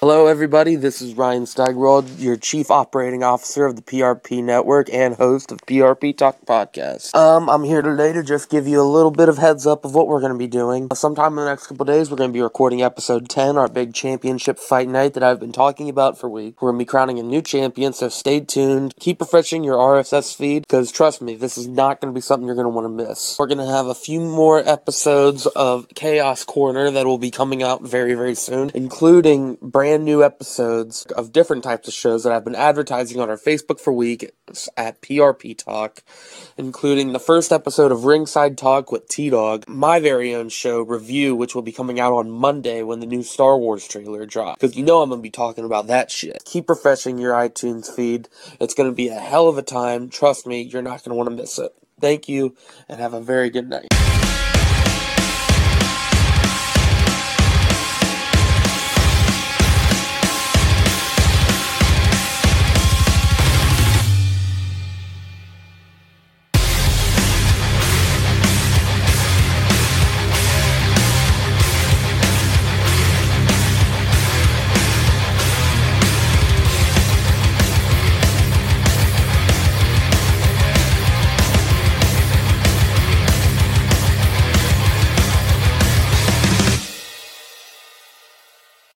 Hello, everybody. This is Ryan Steigerwald, your Chief Operating Officer of the PRP Network and host of PRP Talk Podcast. Um, I'm here today to just give you a little bit of heads up of what we're going to be doing. Sometime in the next couple days, we're going to be recording episode 10, our big championship fight night that I've been talking about for weeks. We're going to be crowning a new champion, so stay tuned. Keep refreshing your RSS feed because trust me, this is not going to be something you're going to want to miss. We're going to have a few more episodes of Chaos Corner that will be coming out very, very soon, including brand brand new episodes of different types of shows that I've been advertising on our Facebook for weeks at PRP Talk, including the first episode of Ringside Talk with T Dog, my very own show review, which will be coming out on Monday when the new Star Wars trailer drops. Because you know I'm going to be talking about that shit. Keep refreshing your iTunes feed. It's going to be a hell of a time. Trust me, you're not going to want to miss it. Thank you, and have a very good night.